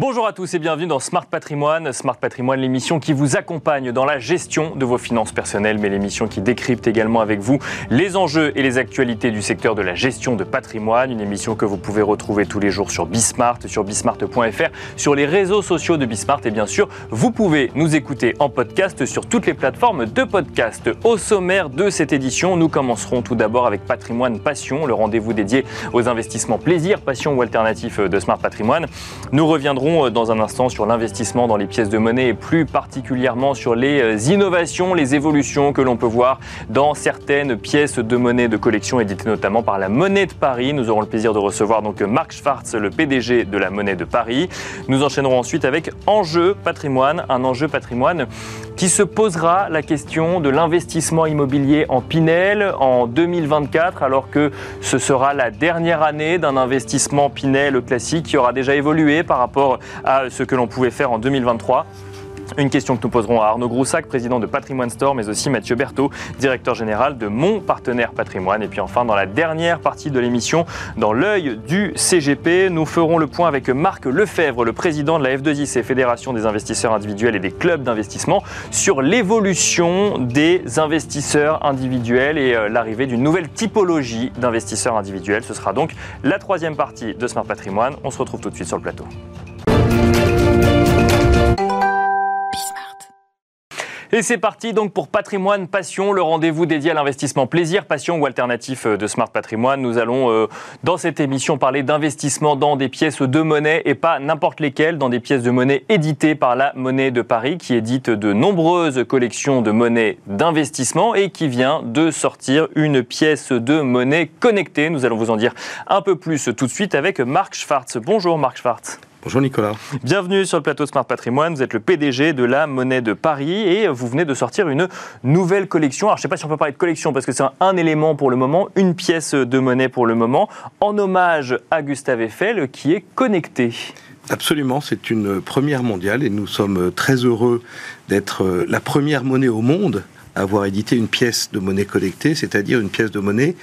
Bonjour à tous et bienvenue dans Smart Patrimoine. Smart Patrimoine, l'émission qui vous accompagne dans la gestion de vos finances personnelles, mais l'émission qui décrypte également avec vous les enjeux et les actualités du secteur de la gestion de patrimoine. Une émission que vous pouvez retrouver tous les jours sur Bismart, sur bismart.fr, sur les réseaux sociaux de Bismart et bien sûr, vous pouvez nous écouter en podcast sur toutes les plateformes de podcast. Au sommaire de cette édition, nous commencerons tout d'abord avec Patrimoine Passion, le rendez-vous dédié aux investissements plaisir, passion ou alternatif de Smart Patrimoine. Nous reviendrons euh, dans un instant sur l'investissement dans les pièces de monnaie et plus particulièrement sur les euh, innovations, les évolutions que l'on peut voir dans certaines pièces de monnaie de collection éditées notamment par la Monnaie de Paris. Nous aurons le plaisir de recevoir donc Marc Schwartz, le PDG de la Monnaie de Paris. Nous enchaînerons ensuite avec Enjeu patrimoine, un enjeu patrimoine qui se posera la question de l'investissement immobilier en Pinel en 2024 alors que ce sera la dernière année d'un investissement Pinel classique qui aura déjà évolué par rapport à ce que l'on pouvait faire en 2023. Une question que nous poserons à Arnaud Groussac, président de Patrimoine Store, mais aussi Mathieu Berthaud, directeur général de Mon Partenaire Patrimoine. Et puis enfin, dans la dernière partie de l'émission, dans l'œil du CGP, nous ferons le point avec Marc Lefebvre, le président de la F2IC, Fédération des investisseurs individuels et des clubs d'investissement, sur l'évolution des investisseurs individuels et euh, l'arrivée d'une nouvelle typologie d'investisseurs individuels. Ce sera donc la troisième partie de Smart Patrimoine. On se retrouve tout de suite sur le plateau. Et c'est parti donc pour Patrimoine Passion, le rendez-vous dédié à l'investissement plaisir, passion ou alternatif euh, de Smart Patrimoine. Nous allons euh, dans cette émission parler d'investissement dans des pièces de monnaie et pas n'importe lesquelles, dans des pièces de monnaie éditées par la Monnaie de Paris qui édite de nombreuses collections de monnaie d'investissement et qui vient de sortir une pièce de monnaie connectée. Nous allons vous en dire un peu plus tout de suite avec Marc Schwartz. Bonjour Marc Schwartz. Bonjour Nicolas. Bienvenue sur le plateau Smart Patrimoine. Vous êtes le PDG de la Monnaie de Paris et vous venez de sortir une nouvelle collection. Alors je ne sais pas si on peut parler de collection parce que c'est un, élément pour le moment, une pièce de monnaie pour le moment, en hommage à Gustave Eiffel qui est connecté. Absolument, c'est une première mondiale et nous sommes très heureux d'être la première monnaie au monde à avoir édité une pièce de monnaie connectée, c'est-à-dire une pièce de monnaie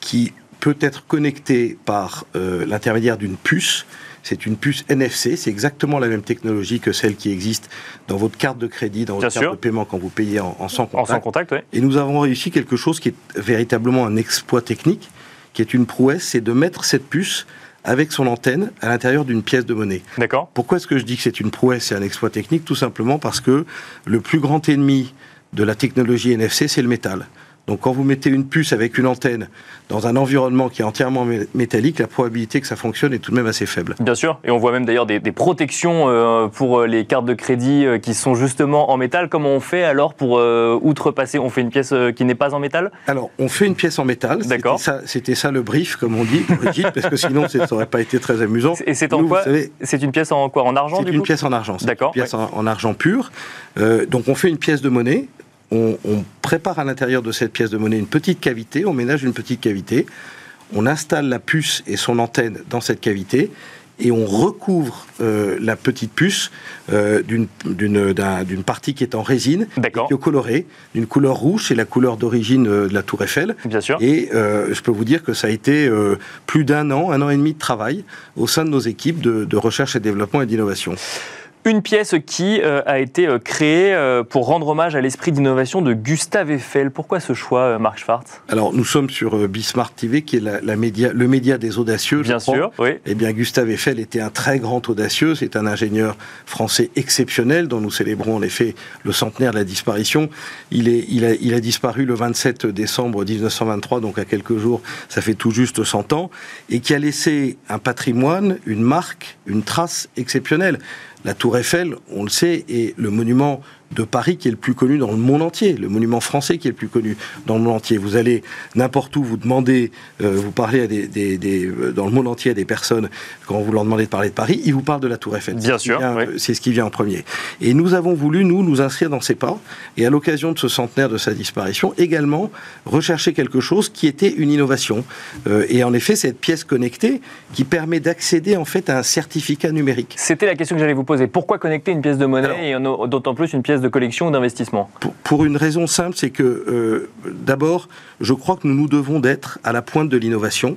qui peut être connectée par euh, l'intermédiaire d'une puce c'est une puce NFC, c'est exactement la même technologie que celle qui existe dans votre carte de crédit, dans votre carte de paiement quand vous payez en, sans contact. En sans contact oui. Et nous avons réussi quelque chose qui est véritablement un exploit technique, qui est une prouesse, c'est de mettre cette puce avec son antenne à l'intérieur d'une pièce de monnaie. D'accord. Pourquoi est-ce que je dis que c'est une prouesse et un exploit technique? Tout simplement parce que le plus grand ennemi de la technologie NFC, c'est le métal. Donc quand vous mettez une puce avec une antenne dans un environnement qui est entièrement métallique, la probabilité que ça fonctionne est tout de même assez faible. Bien sûr, et on voit même d'ailleurs des, protections euh, pour euh, les cartes de crédit euh, qui sont justement en métal. Comment on fait alors pour outrepasser? On fait une pièce qui n'est pas en métal? Alors, on fait une pièce en métal. D'accord. C'était ça, le brief, comme on dit, parce que sinon ça n'aurait pas été très amusant. Et c'est en quoi? C'est une pièce en quoi? En argent C'est une pièce en argent. D'accord. Une pièce en, argent pur. donc on fait une pièce de monnaie on, prépare à l'intérieur de cette pièce de monnaie une petite cavité, on ménage une petite cavité, on installe la puce et son antenne dans cette cavité, et on recouvre euh, la petite puce euh, d'une partie qui est en résine, qui est colorée, d'une couleur rouge, c'est la couleur d'origine euh, de la Tour Eiffel. Bien sûr. Et je peux vous dire que ça a été plus d'un an, un an et demi de travail au sein de nos équipes de recherche et développement et d'innovation. Une pièce qui euh, a été euh, créée euh, pour rendre hommage à l'esprit d'innovation de Gustave Eiffel. Pourquoi ce choix, Marc Schwartz? Alors, nous sommes sur Bismart TV, qui est la, média, le média des audacieux. Bien sûr, oui. Eh bien, Gustave Eiffel était un très grand audacieux. C'est un ingénieur français exceptionnel dont nous célébrons en effet le centenaire de la disparition. Il, est, il, a, il a disparu le 27 décembre 1923, donc à quelques jours, ça fait tout juste 100 ans, et qui a laissé un patrimoine, une marque, une trace exceptionnelle. La tour Eiffel, on le sait, est le monument de Paris qui est le plus connu dans le monde entier, le monument français qui est le plus connu dans le monde entier. Vous allez n'importe où, vous demandez, euh, vous parlez à des, euh, dans le monde entier à des personnes, quand vous leur demandez de parler de Paris, ils vous parlent de la Tour Eiffel. Bien sûr. C'est ce qui vient en premier. Et nous avons voulu, nous, nous inscrire dans ces pas, et à l'occasion de ce centenaire de sa disparition, également rechercher quelque chose qui était une innovation. Euh, et en effet, cette pièce connectée qui permet d'accéder en fait à un certificat numérique. C'était la question que j'allais vous poser. Pourquoi connecter une pièce de monnaie et d'autant plus une pièce de collection ou d'investissement pour, une raison simple, c'est que euh, d'abord, je crois que nous nous devons d'être à la pointe de l'innovation.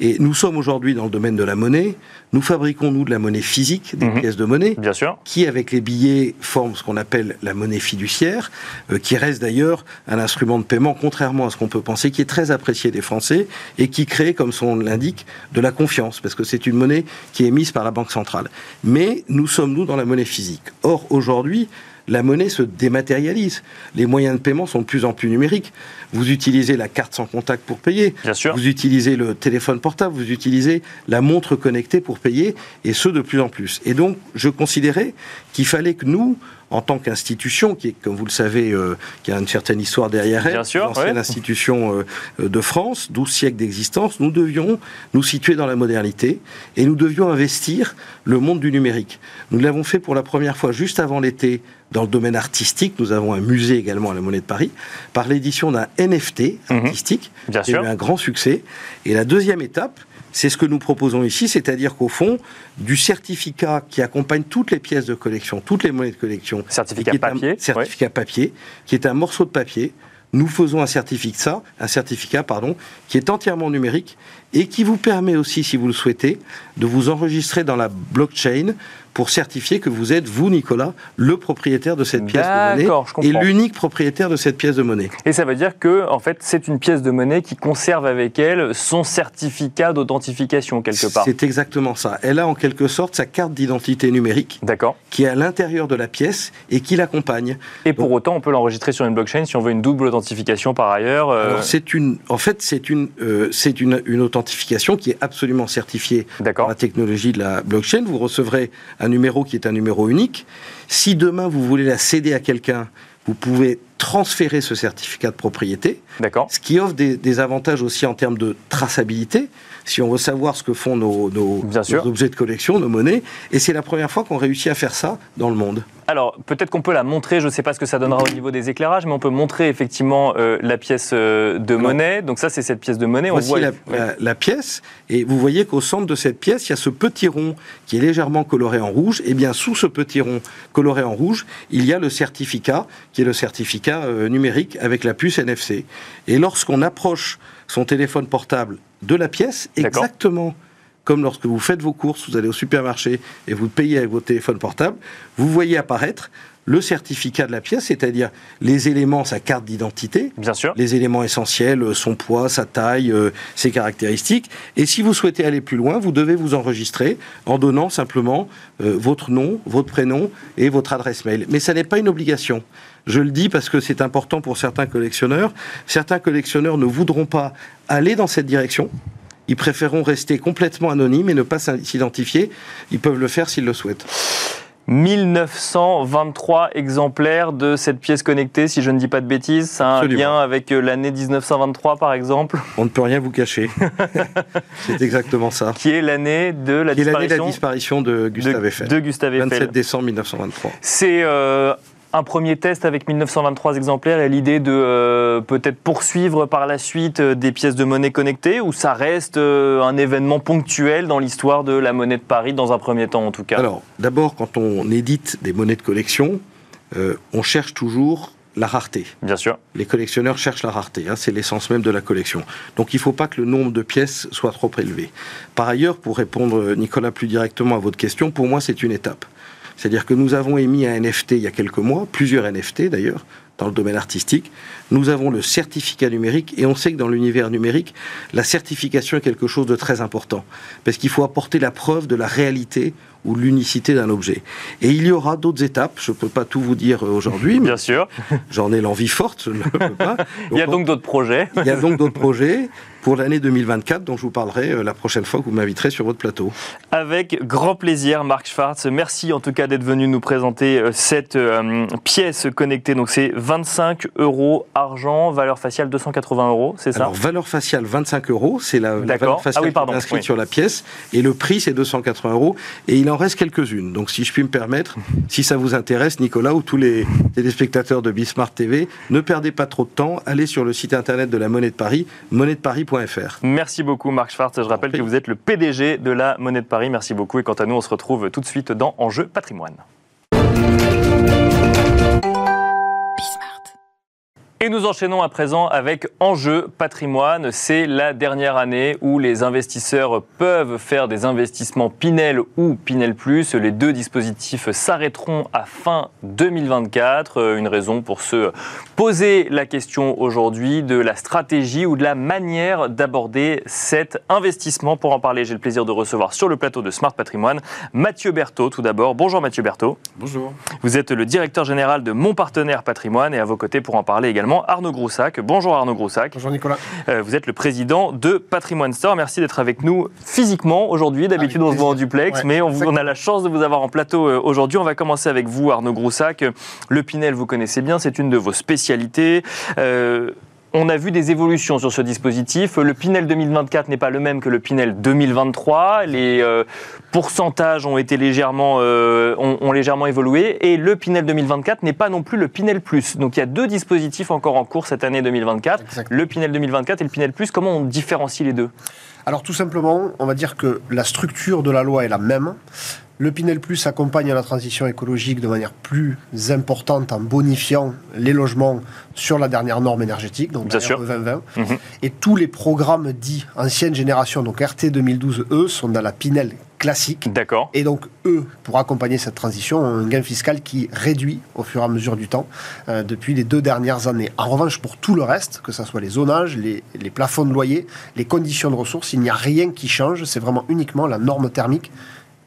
Et nous sommes aujourd'hui dans le domaine de la monnaie. Nous fabriquons, nous, de la monnaie physique, des Mhm. pièces de monnaie, Bien sûr. qui, avec les billets, forment ce qu'on appelle la monnaie fiduciaire, euh, qui reste d'ailleurs un instrument de paiement, contrairement à ce qu'on peut penser, qui est très apprécié des Français et qui crée, comme son nom l'indique, de la confiance, parce que c'est une monnaie qui est émise par la Banque centrale. Mais nous sommes, nous, dans la monnaie physique. Or, aujourd'hui, la monnaie se dématérialise. Les moyens de paiement sont de plus en plus numériques. Vous utilisez la carte sans contact pour payer. Bien sûr. Vous utilisez le téléphone portable, vous utilisez la montre connectée pour payer, et ce de plus en plus. Et donc, je considérais qu'il fallait que nous, en tant qu'institution, qui est, comme vous le savez, euh, qui a une certaine histoire derrière elle, l'ancienne ouais. institution euh, de France, 12 siècles d'existence, nous devions nous situer dans la modernité et nous devions investir le monde du numérique. Nous l'avons fait pour la première fois juste avant l'été dans le domaine artistique. Nous avons un musée également à la Monnaie de Paris par l'édition d'un NFT Mhm. artistique Bien qui a eu un grand succès. Et la deuxième étape, c'est ce que nous proposons ici, c'est-à-dire qu'au fond, du certificat qui accompagne toutes les pièces de collection, toutes les monnaies de collection, Certificat qui est un papier, certificat papier, qui est un morceau de papier. Nous faisons un certificat, un certificat pardon, qui est entièrement numérique et qui vous permet aussi, si vous le souhaitez, de vous enregistrer dans la blockchain pour certifier que vous êtes, vous, Nicolas, le propriétaire de cette pièce de monnaie et l'unique propriétaire de cette pièce de monnaie. Et ça veut dire que, en fait, c'est une pièce de monnaie qui conserve avec elle son certificat d'authentification quelque part. C'est exactement ça. Elle a en quelque sorte sa carte d'identité numérique D'accord. qui est à l'intérieur de la pièce et qui l'accompagne. Et pour autant, on peut l'enregistrer sur une blockchain si on veut une double authentification par ailleurs. euh, Alors, c'est une, en fait, c'est une, euh, c'est une, une authentification qui est absolument certifiée par la technologie de la blockchain. Vous recevrez un numéro qui est un numéro unique. Si demain vous voulez la céder à quelqu'un, vous pouvez transférer ce certificat de propriété, ce qui offre des, des avantages aussi en termes de traçabilité. Si on veut savoir ce que font nos, objets de collection, nos monnaies, et c'est la première fois qu'on réussit à faire ça dans le monde. Alors, peut-être qu'on peut la montrer, je ne sais pas ce que ça donnera au niveau des éclairages, mais on peut montrer effectivement euh, la pièce euh, de monnaie. Donc ça, c'est cette pièce de monnaie. On Voici voit la, Ouais. la- la pièce, et vous voyez qu'au centre de cette pièce, il y a ce petit rond qui est légèrement coloré en rouge. Et bien, sous ce petit rond coloré en rouge, il y a le certificat, qui est le certificat euh, numérique avec la puce NFC. Et lorsqu'on approche son téléphone portable de la pièce, exactement comme lorsque vous faites vos courses, vous allez au supermarché et vous payez avec votre téléphone portable, vous voyez apparaître le certificat de la pièce, c'est-à-dire les éléments, sa carte d'identité, Bien sûr. les éléments essentiels, euh, son poids, sa taille, euh, ses caractéristiques. Et si vous souhaitez aller plus loin, vous devez vous enregistrer en donnant simplement euh, votre nom, votre prénom et votre adresse mail. Mais ça n'est pas une obligation. Je le dis parce que c'est important pour certains collectionneurs. Certains collectionneurs ne voudront pas aller dans cette direction. Ils préféreront rester complètement anonymes et ne pas s'identifier. Ils peuvent le faire s'ils le souhaitent. 1923 exemplaires de cette pièce connectée, si je ne dis pas de bêtises. A un Absolument. lien avec euh, l'année 1923, par exemple, On ne peut rien vous cacher. c'est exactement ça. qui est l'année de la Qui est l'année de la disparition disparition de Gustave de, Eiffel. de Gustave Eiffel. 27 décembre 1923. C'est euh, un premier test avec 1923 exemplaires et l'idée de euh, peut-être poursuivre par la suite euh, des pièces de monnaie connectées ou ça reste euh, un événement ponctuel dans l'histoire de la monnaie de Paris dans un premier temps en tout cas? Alors, d'abord, quand on édite des monnaies de collection, euh, on cherche toujours la rareté. Bien sûr. Les collectionneurs cherchent la rareté, hein, c'est l'essence même de la collection. Donc il ne faut pas que le nombre de pièces soit trop élevé. Par ailleurs, pour répondre, Nicolas, plus directement à votre question, pour moi c'est une étape. C'est-à-dire que nous avons émis un NFT il y a quelques mois, plusieurs NFT d'ailleurs, dans le domaine artistique. Nous avons le certificat numérique et on sait que dans l'univers numérique, la certification est quelque chose de très important. Parce qu'il faut apporter la preuve de la réalité ou l'unicité d'un objet. Et il y aura d'autres étapes, je ne peux pas tout vous dire euh, aujourd'hui, mais Bien sûr. j'en ai l'envie forte, je ne peux pas. Il y a donc d'autres projets. il y a donc d'autres projets pour l'année 2024 dont je vous parlerai euh, la prochaine fois que vous m'inviterez sur votre plateau. Avec grand plaisir, Marc Schwartz. Merci en tout cas d'être venu nous présenter euh, cette euh, pièce connectée. Donc c'est 25 euros argent, valeur faciale 280 euros, c'est ça Alors, valeur faciale 25 euros, c'est la, valeur faciale Ah oui, qui pardon, est inscrite oui. sur la pièce, et le prix c'est 280 euros, et il en reste quelques-unes. Donc si je puis me permettre, si ça vous intéresse, Nicolas, ou tous les téléspectateurs de Bismart TV, ne perdez pas trop de temps, allez sur le site internet de la Monnaie de Paris, monnaie-de-paris.fr. Merci beaucoup Marc Schwartz. Je rappelle que vous êtes le PDG de la Monnaie de Paris. Merci beaucoup. Et quant à nous, on se retrouve tout de suite dans Enjeu patrimoine. Et nous enchaînons à présent avec Enjeu patrimoine. C'est la dernière année où les investisseurs peuvent faire des investissements Pinel ou Pinel Plus. Les deux dispositifs s'arrêteront à fin 2024. Une raison pour se poser la question aujourd'hui de la stratégie ou de la manière d'aborder cet investissement. Pour en parler, j'ai le plaisir de recevoir sur le plateau de Smart Patrimoine Mathieu Berthaud tout d'abord. Bonjour Mathieu Berthaud. Bonjour. Vous êtes le directeur général de Mon Partenaire Patrimoine et à vos côtés pour en parler également Arnaud Groussac. Bonjour Arnaud Groussac. Bonjour Nicolas. Euh, vous êtes le président de Patrimoine Store. Merci d'être avec nous physiquement aujourd'hui. D'habitude on se voit en duplex, mais on, a la chance de vous avoir en plateau euh, aujourd'hui. On va commencer avec vous Arnaud Groussac. Le Pinel, vous connaissez bien, c'est une de vos spécialités. Euh, on a vu des évolutions sur ce dispositif. Le Pinel 2024 n'est pas le même que le Pinel 2023. Les euh, pourcentages ont été légèrement, euh, ont, légèrement évolué. Et le Pinel 2024 n'est pas non plus le Pinel Plus. Donc il y a deux dispositifs encore en cours cette année 2024. Le Pinel 2024 et le Pinel Plus. Comment on différencie les deux? Alors tout simplement, on va dire que la structure de la loi est la même. Le Pinel Plus accompagne la transition écologique de manière plus importante en bonifiant les logements sur la dernière norme énergétique, donc Bien sûr. 2020. Mhm. Et tous les programmes dits ancienne génération, donc RT 2012, eux, sont dans la Pinel classique. D'accord. Et donc, eux, pour accompagner cette transition, ont un gain fiscal qui réduit au fur et à mesure du temps euh, depuis les deux dernières années. En revanche, pour tout le reste, que ce soit les zonages, les, les plafonds de loyer, les conditions de ressources, il n'y a rien qui change. C'est vraiment uniquement la norme thermique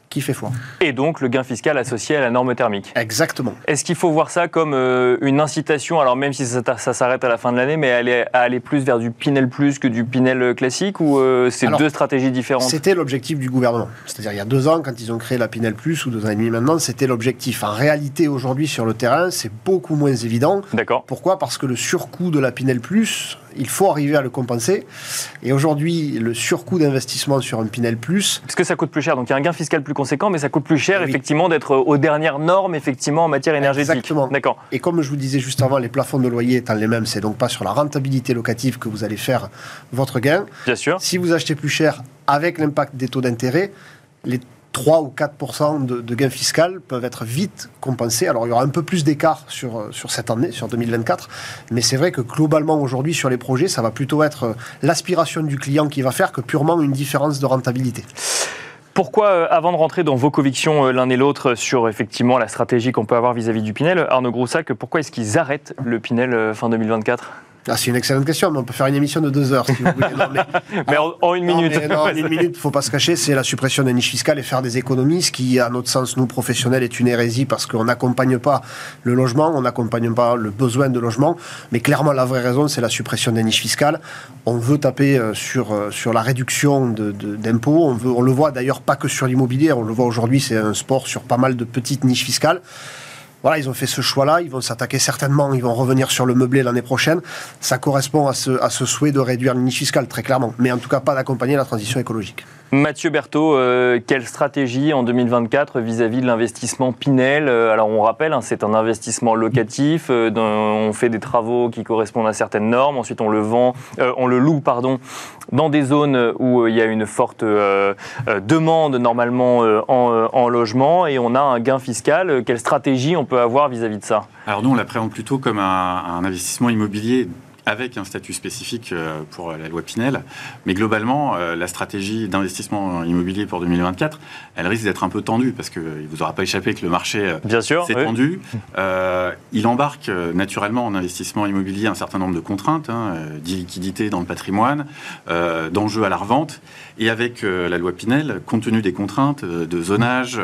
qui fait foi. Et donc le gain fiscal associé à la norme thermique. Exactement. Est-ce qu'il faut voir ça comme euh, une incitation, alors même si ça, s'arrête à la fin de l'année, mais aller, à aller plus vers du Pinel Plus que du Pinel classique ou euh, c'est deux stratégies différentes? C'était l'objectif du gouvernement. C'est-à-dire il y a deux ans, quand ils ont créé la Pinel Plus, ou deux ans et demi maintenant, c'était l'objectif. En réalité, aujourd'hui, sur le terrain, c'est beaucoup moins évident. D'accord. Pourquoi? Parce que le surcoût de la Pinel Plus, il faut arriver à le compenser. Et aujourd'hui, le surcoût d'investissement sur un Pinel Plus. Parce que ça coûte plus cher. Donc il y a un gain fiscal plus conséquent, mais ça coûte plus cher, effectivement, d'être aux dernières normes, effectivement, en matière énergétique. Exactement. D'accord. Et comme je vous disais juste avant, les plafonds de loyer étant les mêmes, c'est donc pas sur la rentabilité locative que vous allez faire votre gain. Bien sûr. Si vous achetez plus cher avec l'impact des taux d'intérêt, les 3 ou 4 de, de gains fiscal peuvent être vite compensés. Alors il y aura un peu plus d'écart sur, euh, sur cette année, sur 2024, mais c'est vrai que globalement aujourd'hui sur les projets, ça va plutôt être euh, l'aspiration du client qui va faire que purement une différence de rentabilité. Pourquoi, euh, avant de rentrer dans vos convictions l'un et l'autre sur effectivement la stratégie qu'on peut avoir vis-à-vis du Pinel, Arnaud Groussac, pourquoi est-ce qu'ils arrêtent le Pinel fin 2024 ah, c'est une excellente question, mais on peut faire une émission de deux heures si vous voulez. mais, en, une minute. en une minute, il ne faut pas se cacher, c'est la suppression des niches fiscales et faire des économies, ce qui, à notre sens, nous, professionnels, est une hérésie parce qu'on n'accompagne pas le logement, on n'accompagne pas le besoin de logement. Mais clairement, la vraie raison, c'est la suppression des niches fiscales. On veut taper euh, sur, euh, sur la réduction d'impôts. on, veut, on le voit d'ailleurs pas que sur l'immobilier, on le voit aujourd'hui, c'est un sport sur pas mal de petites niches fiscales voilà, ils ont fait ce choix-là, ils vont s'attaquer certainement, ils vont revenir sur le meublé l'année prochaine. Ça correspond à ce, souhait de réduire le niche fiscale, très clairement, mais en tout cas pas d'accompagner la transition écologique. Mathieu Berthaud, euh, quelle stratégie en 2024 vis-à-vis de l'investissement Pinel euh, Alors on rappelle, hein, c'est un investissement locatif, euh, on fait des travaux qui correspondent à certaines normes, ensuite on le vend, on le loue pardon, dans des zones où il y a une forte demande normalement en, en, logement et on a un gain fiscal. Quelle stratégie on peut avoir vis-à-vis de ça? Alors nous on l'appréhende plutôt comme un investissement immobilier avec un statut spécifique euh, pour la loi Pinel. Mais globalement, euh, la stratégie d'investissement immobilier pour 2024, elle risque d'être un peu tendue parce qu'il ne vous aura pas échappé que le marché euh, s'est tendu. il embarque naturellement en investissement immobilier un certain nombre de contraintes, hein, d'illiquidité dans le patrimoine, d'enjeux à la revente. Et avec la loi Pinel, compte tenu des contraintes de zonage,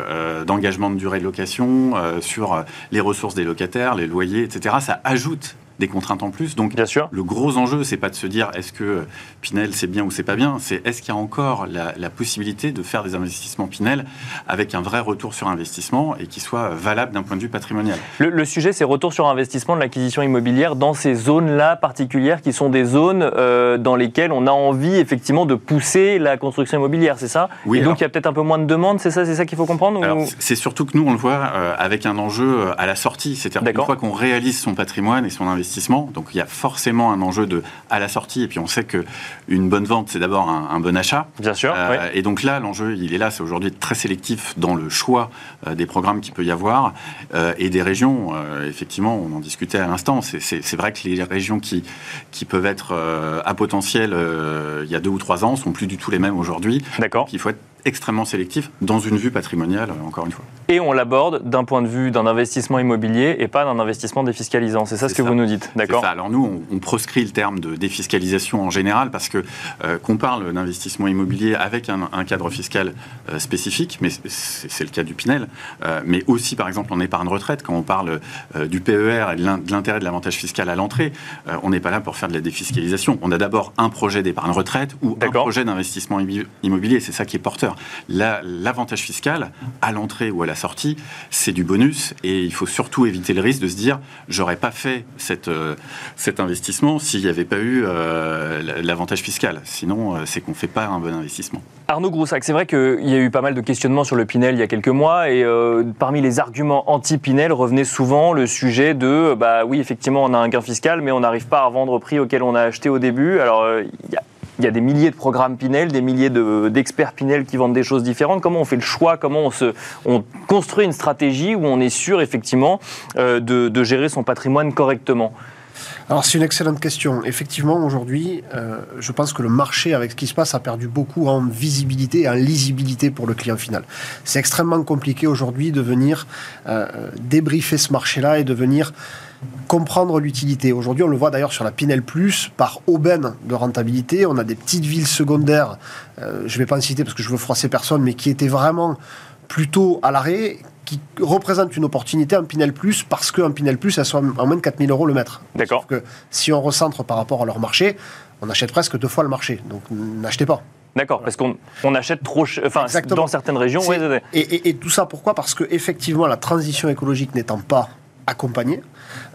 d'engagement de durée de location, sur les ressources des locataires, les loyers, etc., ça ajoute des contraintes en plus. Donc, bien sûr. le gros enjeu, c'est pas de se dire est-ce que Pinel c'est bien ou c'est pas bien, c'est est-ce qu'il y a encore la, possibilité de faire des investissements Pinel avec un vrai retour sur investissement et qui soit valable d'un point de vue patrimonial? Le, sujet, c'est retour sur investissement de l'acquisition immobilière dans ces zones-là particulières qui sont des zones euh, dans lesquelles on a envie effectivement de pousser la construction immobilière, c'est ça? Oui. Et donc il y a peut-être un peu moins de demandes, c'est ça, c'est ça qu'il faut comprendre C'est surtout que nous on le voit euh, avec un enjeu euh, à la sortie, c'est-à-dire une fois qu'on réalise son patrimoine et son investissement d'investissement. Donc il y a forcément un enjeu de à la sortie. Et puis on sait que une bonne vente, c'est d'abord un, bon achat. Bien sûr. Euh, et donc là, l'enjeu, il est là. C'est aujourd'hui très sélectif dans le choix euh, des programmes qu'il peut y avoir et des régions. effectivement, on en discutait à l'instant. C'est vrai que les régions qui, qui peuvent être à potentiel il y a deux ou trois ans sont plus du tout les mêmes aujourd'hui. D'accord. Il faut être extrêmement sélectif dans une vue patrimoniale, encore une fois. Et on l'aborde d'un point de vue d'un investissement immobilier et pas d'un investissement défiscalisant. C'est ça ce que vous nous dites, d'accord Alors nous, on, proscrit le terme de défiscalisation en général parce que euh, qu'on parle d'investissement immobilier avec un, cadre fiscal euh, spécifique, mais c'est le cas du Pinel, euh, mais aussi par exemple en épargne retraite, quand on parle du PER et de l'intérêt de l'avantage fiscal à l'entrée, on n'est pas là pour faire de la défiscalisation. On a d'abord un projet d'épargne retraite ou un projet d'investissement immobilier, c'est ça qui est porteur. L'avantage fiscal, à l'entrée ou à la sortie, c'est du bonus et il faut surtout éviter le risque de se dire j'aurais pas fait euh, cet investissement s'il n'y avait pas eu euh, l'avantage fiscal. Sinon, euh, c'est qu'on ne fait pas un bon investissement. Arnaud Groussac, c'est vrai qu'il y a eu pas mal de questionnements sur le Pinel il y a quelques mois et parmi les arguments anti-Pinel revenait souvent le sujet de bah oui, effectivement, on a un gain fiscal, mais on n'arrive pas à vendre au prix auquel on a acheté au début. Alors, il y a il y a des milliers de programmes Pinel, des milliers d'experts Pinel qui vendent des choses différentes. Comment on fait le choix? Comment on, construit une stratégie où on est sûr effectivement euh, de, gérer son patrimoine correctement? Alors c'est une excellente question. Effectivement, aujourd'hui, euh, je pense que le marché, avec ce qui se passe, a perdu beaucoup en visibilité et en lisibilité pour le client final. C'est extrêmement compliqué aujourd'hui de venir euh, débriefer ce marché-là et de venir comprendre l'utilité. Aujourd'hui, on le voit d'ailleurs sur la Pinel par aubaine de rentabilité. On a des petites villes secondaires, euh, je ne vais pas en citer parce que je veux froisser personne, mais qui étaient vraiment plutôt à l'arrêt, qui représentent une opportunité en Pinel Plus parce qu'en Pinel Plus, elles sont à moins de 4000 euros le mètre. D'accord. que si on recentre par rapport à leur marché, on achète presque deux fois le marché. Donc n'achetez pas. D'accord, parce qu'on achète trop, enfin, dans certaines régions. et, et, tout ça, pourquoi? Parce que effectivement, la transition écologique n'étant pas accompagné.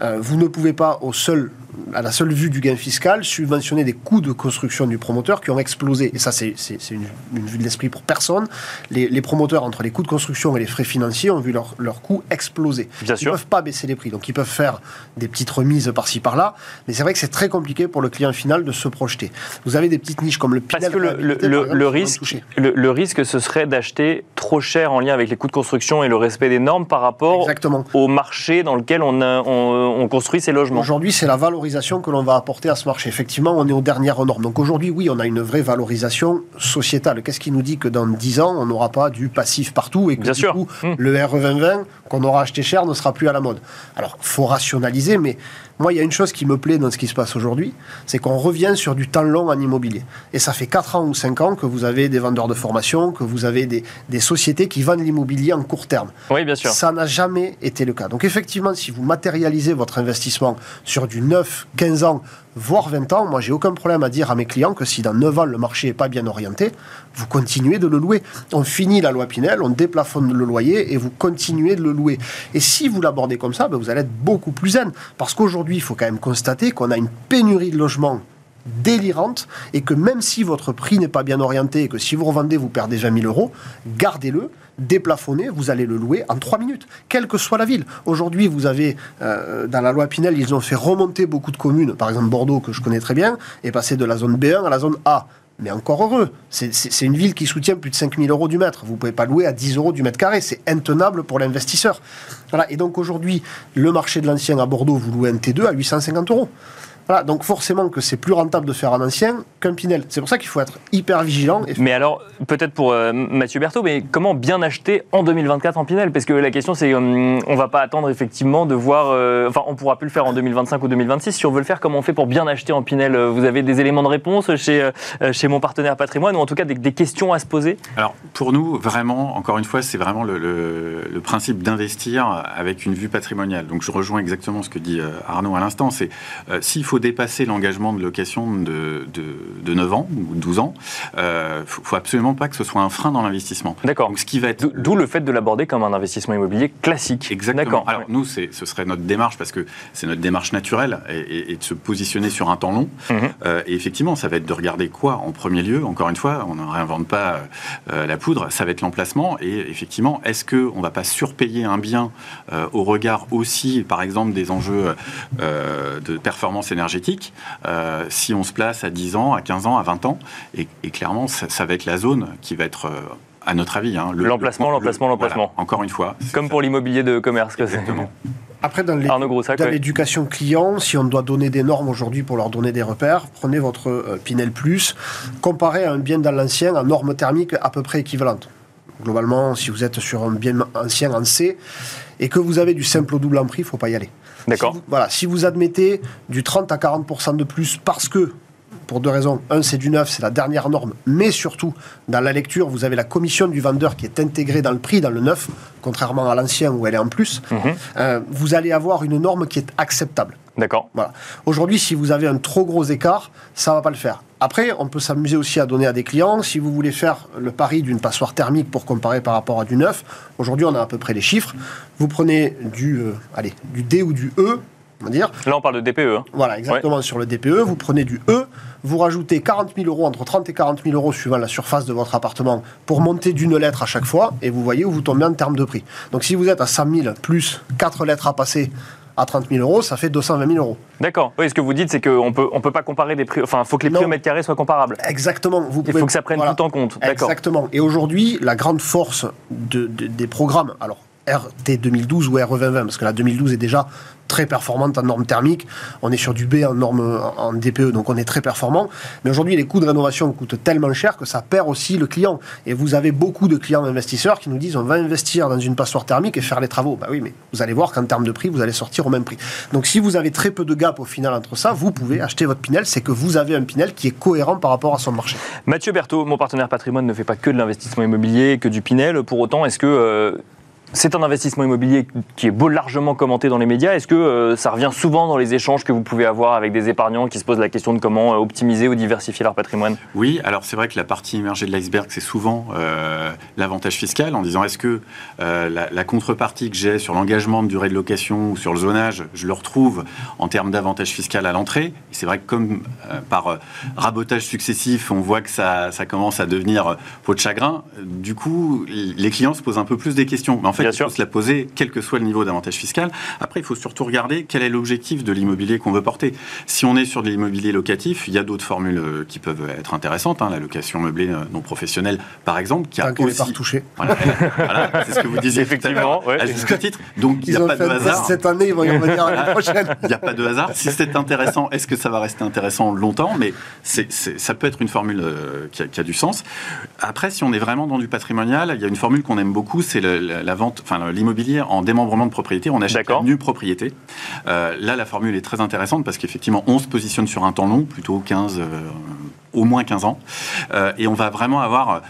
Euh, vous ne pouvez pas, au seul, à la seule vue du gain fiscal, subventionner des coûts de construction du promoteur qui ont explosé. Et ça, c'est une, vue de l'esprit pour personne. Les, promoteurs, entre les coûts de construction et les frais financiers, ont vu leurs leur coûts exploser. Bien ils ne peuvent pas baisser les prix. Donc, ils peuvent faire des petites remises par-ci, par-là. Mais c'est vrai que c'est très compliqué pour le client final de se projeter. Vous avez des petites niches comme le Parce que le, risque, le, risque, ce serait d'acheter trop cher en lien avec les coûts de construction et le respect des normes par rapport au marché dans lequel on, on, construit ces logements. Aujourd'hui, c'est la valorisation que l'on va apporter à ce marché. Effectivement, on est aux dernières normes. Donc aujourd'hui, oui, on a une vraie valorisation sociétale. Qu'est-ce qui nous dit que dans 10 ans, on n'aura pas du passif partout et que du coup, hmm. le RE 2020 qu'on aura acheté cher ne sera plus à la mode? Alors, faut rationaliser, mais moi, il y a une chose qui me plaît dans ce qui se passe aujourd'hui, c'est qu'on revient sur du temps long en immobilier. Et ça fait 4 ans ou 5 ans que vous avez des vendeurs de formation, que vous avez des, des sociétés qui vendent l'immobilier en court terme. Oui, bien sûr. Ça n'a jamais été le cas. Donc effectivement, si vous matérialisez votre investissement sur du 9, 15 ans, voire 20 ans, moi j'ai aucun problème à dire à mes clients que si dans 9 ans le marché n'est pas bien orienté, vous continuez de le louer. On finit la loi Pinel, on déplafonne le loyer et vous continuez de le louer. Et si vous l'abordez comme ça, ben, vous allez être beaucoup plus zen. Parce qu'aujourd'hui, il faut quand même constater qu'on a une pénurie de logements délirante et que même si votre prix n'est pas bien orienté et que si vous revendez, vous perdez 20 000 euros, gardez-le, déplafonnez, vous allez le louer en 3 minutes, quelle que soit la ville. Aujourd'hui, vous avez, euh, dans la loi Pinel, ils ont fait remonter beaucoup de communes, par exemple Bordeaux, que je connais très bien, et passer de la zone B1 à la zone A. Mais encore heureux, c'est une ville qui soutient plus de 5 000 euros du mètre. Vous ne pouvez pas louer à 10 euros du mètre carré, c'est intenable pour l'investisseur. Voilà. Et donc aujourd'hui, le marché de l'ancien à Bordeaux, vous louez un T2 à 850 euros donc forcément que c'est plus rentable de faire un ancien qu'un Pinel. C'est pour ça qu'il faut être hyper vigilant. Mais alors, peut-être pour euh, Mathieu Berthaud, mais comment bien acheter en 2024 en Pinel? Parce que la question, c'est euh, on va pas attendre effectivement de voir. Euh, enfin, on pourra plus le faire en 2025 ou 2026. Si on veut le faire, comment on fait pour bien acheter en Pinel? Vous avez des éléments de réponse chez, chez mon partenaire patrimoine ou en tout cas des, questions à se poser? Alors, pour nous, vraiment, encore une fois, c'est vraiment le, le, principe d'investir avec une vue patrimoniale. Donc, je rejoins exactement ce que dit Arnaud à l'instant. C'est s'il faut faut dépasser l'engagement de location de, de, 9 ans ou 12 ans. Il ne faut, absolument pas que ce soit un frein dans l'investissement. D'accord. ce qui va être d'où le fait de l'aborder comme un investissement immobilier classique. Exactement. Alors nous, ce serait notre démarche parce que c'est notre démarche naturelle et, de se positionner sur un temps long. Mhm. et effectivement, ça va être de regarder quoi en premier lieu. Encore une fois, on ne réinvente pas la poudre. Ça va être l'emplacement et effectivement, est-ce que on va pas surpayer un bien au regard aussi, par exemple, des enjeux euh, de performance énergétique euh, si on se place à 10 ans, à 15 ans, à 20 ans. Et, clairement, ça, va être la zone qui va être euh, à notre avis. Hein, l'emplacement, l'emplacement, l'emplacement. encore une fois. Comme pour l'immobilier de commerce. Exactement. Après, dans l'éducation client, si on doit donner des normes aujourd'hui pour leur donner des repères, prenez votre Pinel Plus, comparez à un bien dans l'ancien en normes thermiques à peu près équivalentes. Globalement, si vous êtes sur un bien ancien en C et que vous avez du simple au double en prix, il ne faut pas y aller. D'accord. voilà, si vous admettez du 30 à 40% de plus parce que pour deux raisons. Un, c'est du neuf, c'est la dernière norme, mais surtout, dans la lecture, vous avez la commission du vendeur qui est intégrée dans le prix, dans le neuf, contrairement à l'ancien où elle est en plus. Mhm. Euh, vous allez avoir une norme qui est acceptable. D'accord. Voilà. Aujourd'hui, si vous avez un trop gros écart, ça ne va pas le faire. Après, on peut s'amuser aussi à donner à des clients. Si vous voulez faire le pari d'une passoire thermique pour comparer par rapport à du neuf, aujourd'hui, on a à peu près les chiffres. Vous prenez du, euh, allez, du D ou du E, dire. Là, on parle de DPE. Hein. Voilà, exactement sur le DPE. Vous prenez du E, vous rajoutez 40 000 euros, entre 30 et 40 000 euros suivant la surface de votre appartement, pour monter d'une lettre à chaque fois, et vous voyez où vous tombez en termes de prix. Donc si vous êtes à 100 000 plus 4 lettres à passer à 30 000 euros, ça fait 220 000 euros. D'accord. Oui, ce que vous dites, c'est qu'on peut, on peut pas comparer des prix. Enfin, il faut que les prix au mètre carré soient comparables. Exactement. Vous il faut que ça prenne tout en compte. Exactement. Et aujourd'hui, la grande force de, des programmes, alors RT 2012 ou RE 2020, parce que la 2012 est déjà très performante en normes thermiques. On est sur du B en norme en DPE, donc on est très performant. Mais aujourd'hui, les coûts de rénovation coûtent tellement cher que ça perd aussi le client. Et vous avez beaucoup de clients investisseurs qui nous disent on va investir dans une passoire thermique et faire les travaux. Bah oui, mais vous allez voir qu'en termes de prix, vous allez sortir au même prix. Donc si vous avez très peu de gap au final entre ça, vous pouvez acheter votre Pinel. C'est que vous avez un Pinel qui est cohérent par rapport à son marché. Mathieu Berthaud, mon partenaire patrimoine, ne fait pas que de l'investissement immobilier, que du Pinel. Pour autant, est-ce que euh, c'est un investissement immobilier qui est beau largement commenté dans les médias. Est-ce que euh, ça revient souvent dans les échanges que vous pouvez avoir avec des épargnants qui se posent la question de comment euh, optimiser ou diversifier leur patrimoine? Oui, alors c'est vrai que la partie immergée de l'iceberg, c'est souvent euh, l'avantage fiscal en disant est-ce que la, contrepartie que j'ai sur l'engagement de durée de location ou sur le zonage, je le retrouve en termes d'avantage fiscal à l'entrée? C'est vrai que comme par rabotage successif, on voit que ça, commence à devenir peau de chagrin, du coup, les clients se posent un peu plus des questions. Il faut se la poser, quel que soit le niveau d'avantage fiscal. Après, il faut surtout regarder quel est l'objectif de l'immobilier qu'on veut porter. Si on est sur de l'immobilier locatif, il y a d'autres formules euh, qui peuvent être intéressantes. Hein. la location meublée euh, non professionnelle, par exemple, qui a aussi... pas touché. Voilà, c'est ce que vous disiez effectivement, à juste titre. Donc, il n'y a pas de hasard. Cette année, ils vont y revenir l'année prochaine. Il n'y a pas de hasard. Si c'est intéressant, est-ce que ça va rester intéressant longtemps? Mais ça peut être une formule euh, qui, a, du sens. Après, si on est vraiment dans du patrimonial, il y a une formule qu'on aime beaucoup, c'est la vente enfin l'immobilier en démembrement de propriété, on achète une nue propriété. Euh, là, la formule est très intéressante parce qu'effectivement, on se positionne sur un temps long, plutôt 15 euh, au moins 15 ans. Euh, et on va vraiment avoir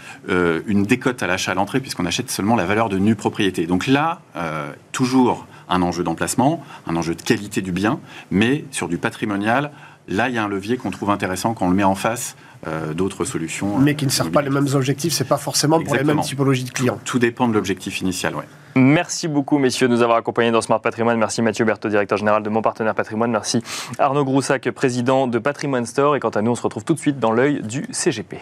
une décote à l'achat à l'entrée puisqu'on achète seulement la valeur de nue propriété. Donc là, toujours un enjeu d'emplacement, un enjeu de qualité du bien, mais sur du patrimonial, là, il y a un levier qu'on trouve intéressant quand on le met en face euh, d'autres solutions. Mais qui ne servent pas les mêmes objectifs, c'est pas forcément pour les mêmes typologies de clients. Tout dépend de l'objectif initial, ouais. Merci beaucoup, messieurs, de nous avoir accompagnés dans Smart Patrimoine. Merci Mathieu Berthaud, directeur général de Mon Partenaire Patrimoine. Merci Arnaud Groussac, président de Patrimoine Store. Et quant à nous, on se retrouve tout de suite dans l'œil du CGP.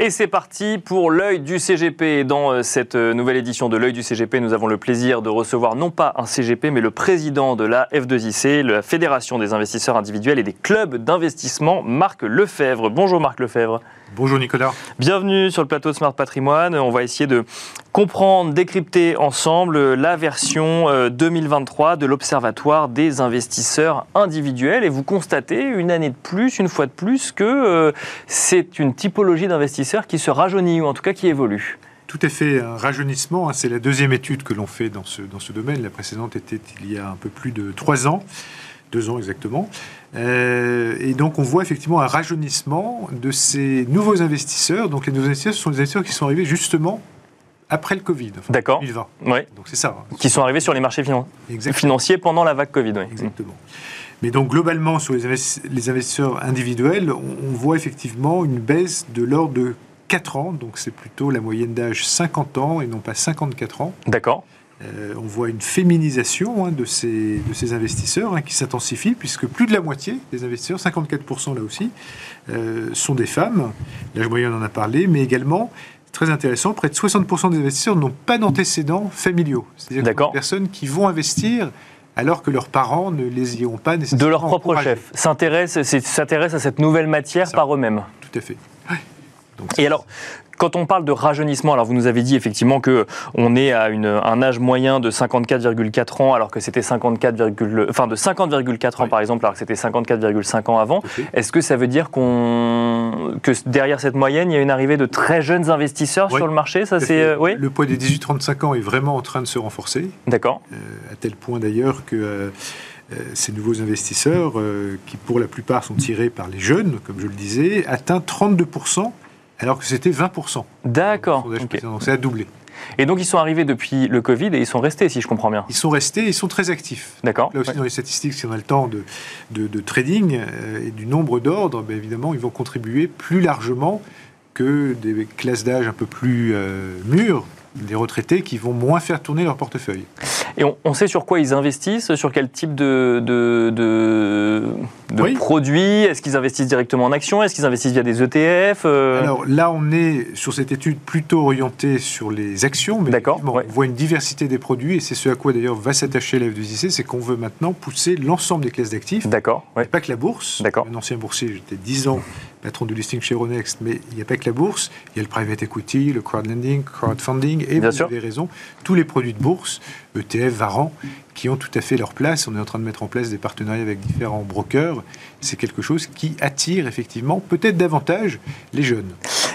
Et c'est parti pour l'œil du CGP. Dans euh, cette euh, nouvelle édition de l'œil du CGP, nous avons le plaisir de recevoir non pas un CGP, mais le président de la F2IC, la Fédération des investisseurs individuels et des clubs d'investissement, Marc Lefebvre. Bonjour Marc Lefebvre. Bonjour Nicolas. Bienvenue sur le plateau Smart Patrimoine. On va essayer de comprendre, décrypter ensemble la version 2023 euh, de l'Observatoire des investisseurs individuels. Et vous constatez une année de plus, une fois de plus, que euh, c'est une typologie d'investisseurs qui se rajeunit, ou en tout cas qui évolue. Tout à fait, un rajeunissement. Hein, c'est la deuxième étude que l'on fait dans ce, dans ce domaine. La précédente était il y a un peu plus de trois ans deux ans exactement. Euh, et donc on voit effectivement un rajeunissement de ces nouveaux investisseurs. Donc les nouveaux investisseurs ce sont des investisseurs qui sont arrivés justement après le Covid. enfin, D'accord. 2020. Ouais. Donc c'est ça. hein. Qui sont arrivés sur les marchés finan- financiers pendant la vague Covid. oui. Exactement. Mais donc globalement, sur les, investi- les investisseurs individuels, on, on voit effectivement une baisse de l'ordre de 4 ans. Donc c'est plutôt la moyenne d'âge 50 ans et non pas 54 ans. D'accord. Euh, on voit une féminisation hein, de, ces, de ces investisseurs hein, qui s'intensifie, puisque plus de la moitié des investisseurs, 54% là aussi, euh, sont des femmes. L'âge moyen, on en a parlé, mais également, très intéressant, près de 60% des investisseurs n'ont pas d'antécédents familiaux. C'est-à-dire des personnes qui vont investir alors que leurs parents ne les y ont pas nécessairement De leur propre encouragés. chef. S'intéressent à cette nouvelle matière Ça. par eux-mêmes. Tout à fait. Donc, Et alors, quand on parle de rajeunissement, alors vous nous avez dit effectivement que on est à une- un âge moyen de 54,4 ans, alors que c'était 54, enfin de 50,4 ans Oui. par exemple, alors que c'était 54,5 ans avant. Est-ce que ça veut dire qu'on que derrière cette moyenne, il y a une arrivée de très jeunes investisseurs Oui. sur le marché? Ça c'est euh, oui, Le poids des 18-35 ans est vraiment en train de se renforcer. d'accord. Euh, à tel point d'ailleurs que euh, euh, ces nouveaux investisseurs, euh, qui pour la plupart sont tirés par les jeunes, comme je le disais, atteint 32%, alors que c'était 20%. D'accord. Donc ça a doublé. Et donc ils sont arrivés depuis le Covid et ils sont restés, si je comprends bien. Ils sont restés, ils sont très actifs. D'accord. Là aussi, Ouais. dans les statistiques, si on a le temps de, de- de trading euh, et du nombre d'ordres, ben, évidemment, ils vont contribuer plus largement que des classes d'âge un peu plus euh, mûres, des retraités qui vont moins faire tourner leur portefeuille. Et on, on sait sur quoi ils investissent, sur quel type de, de, de, de Oui. produits Est-ce qu'ils investissent directement en actions? Est-ce qu'ils investissent via des ETF euh, Alors là, on est sur cette étude plutôt orientée sur les actions, mais ouais. on voit une diversité des produits, et c'est ce à quoi d'ailleurs va s'attacher la F2IC, c'est qu'on veut maintenant pousser l'ensemble des classes d'actifs. D'accord, ouais. Pas que la bourse. D'accord. Un ancien boursier, j'étais 10 ans patron du listing chez Euronext, mais il n'y a pas que la bourse. Il y a le private equity, le crowdlending, crowdfunding, et Bien vous sûr. avez raison, tous les produits de bourse, ETF, Varan, qui ont tout à fait leur place. On est en train de mettre en place des partenariats avec différents brokers. C'est quelque chose qui attire effectivement peut-être davantage les jeunes.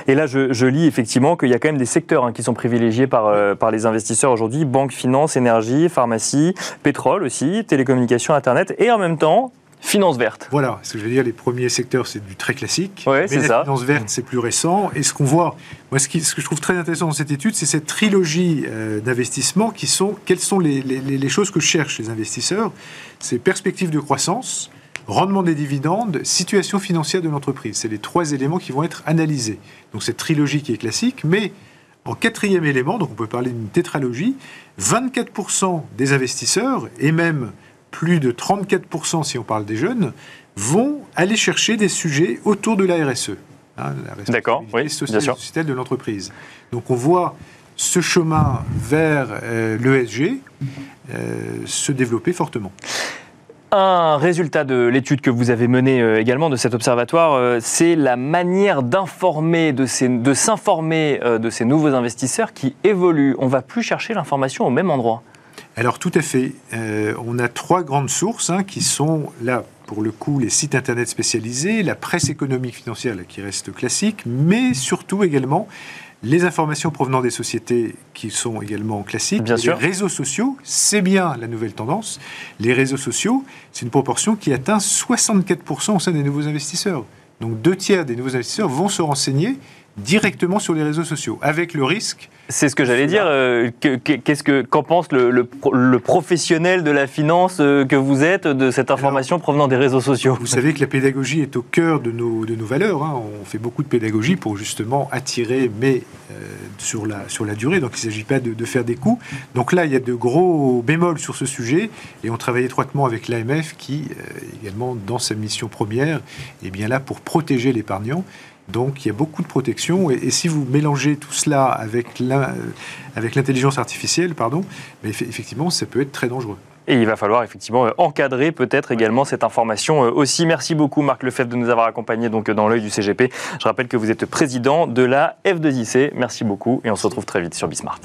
Et là, je, je lis effectivement qu'il y a quand même des secteurs hein, qui sont privilégiés par, euh, par les investisseurs aujourd'hui banque, finance, énergie, pharmacie, pétrole aussi, télécommunications, Internet, et en même temps, finance verte. Voilà, ce que je veux dire, les premiers secteurs, c'est du très classique. Ouais, mais c'est la ça. finance verte, c'est plus récent. Et ce qu'on voit, moi, ce, qui- ce que je trouve très intéressant dans cette étude, c'est cette trilogie euh, d'investissement qui sont, quelles sont les- les choses que cherchent les investisseurs C'est perspectives de croissance, rendement des dividendes, situation financière de l'entreprise. C'est les trois éléments qui vont être analysés. Donc cette trilogie qui est classique, mais en quatrième élément, donc on peut parler d'une tétralogie, 24% des investisseurs, et même plus de 34% si on parle des jeunes, vont aller chercher des sujets autour de la RSE. hein, la responsabilité oui, sociale et sociétale de l'entreprise. Donc on voit ce chemin vers euh, l'ESG euh, se développer fortement. Un résultat de l'étude que vous avez menée euh, également de cet observatoire, c'est la manière d'informer, de, de s'informer de ces nouveaux investisseurs qui évoluent. On va plus chercher l'information au même endroit. Alors tout à fait. Euh, on a trois grandes sources hein, qui sont là pour le coup les sites internet spécialisés, la presse économique financière là, qui reste classique, mais surtout également les informations provenant des sociétés qui sont également classiques. Bien sûr. Les réseaux sociaux, c'est bien la nouvelle tendance. Les réseaux sociaux, c'est une proportion qui atteint 64% au sein des nouveaux investisseurs. Donc deux tiers des nouveaux investisseurs vont se renseigner directement sur les réseaux sociaux, avec le risque C'est ce que j'allais dire. euh, que- que- Qu'est-ce que qu'en pense le, le pro- le professionnel de la finance euh, que vous êtes de cette information provenant des réseaux sociaux Vous savez que la pédagogie est au cœur de nos, de nos valeurs. hein. On fait beaucoup de pédagogie pour justement attirer, mais euh, sur, la, sur la durée. Donc il ne s'agit pas de, de faire des coups. Donc là, il y a de gros bémols sur ce sujet. Et on travaille étroitement avec l'AMF qui, euh, également, dans sa mission première, est bien là pour protéger l'épargnant. Donc il y a beaucoup de protection. Et, si vous mélangez tout cela avec euh, l'intelligence artificielle, pardon, mais eff- effectivement, ça peut être très dangereux. Et il va falloir effectivement euh, encadrer peut-être également cette information euh, aussi. Merci beaucoup Marc Lefebvre de nous avoir accompagnés donc dans l'œil du CGP. Je rappelle que vous êtes président de la F2IC. Merci beaucoup et on se retrouve très vite sur Bismart.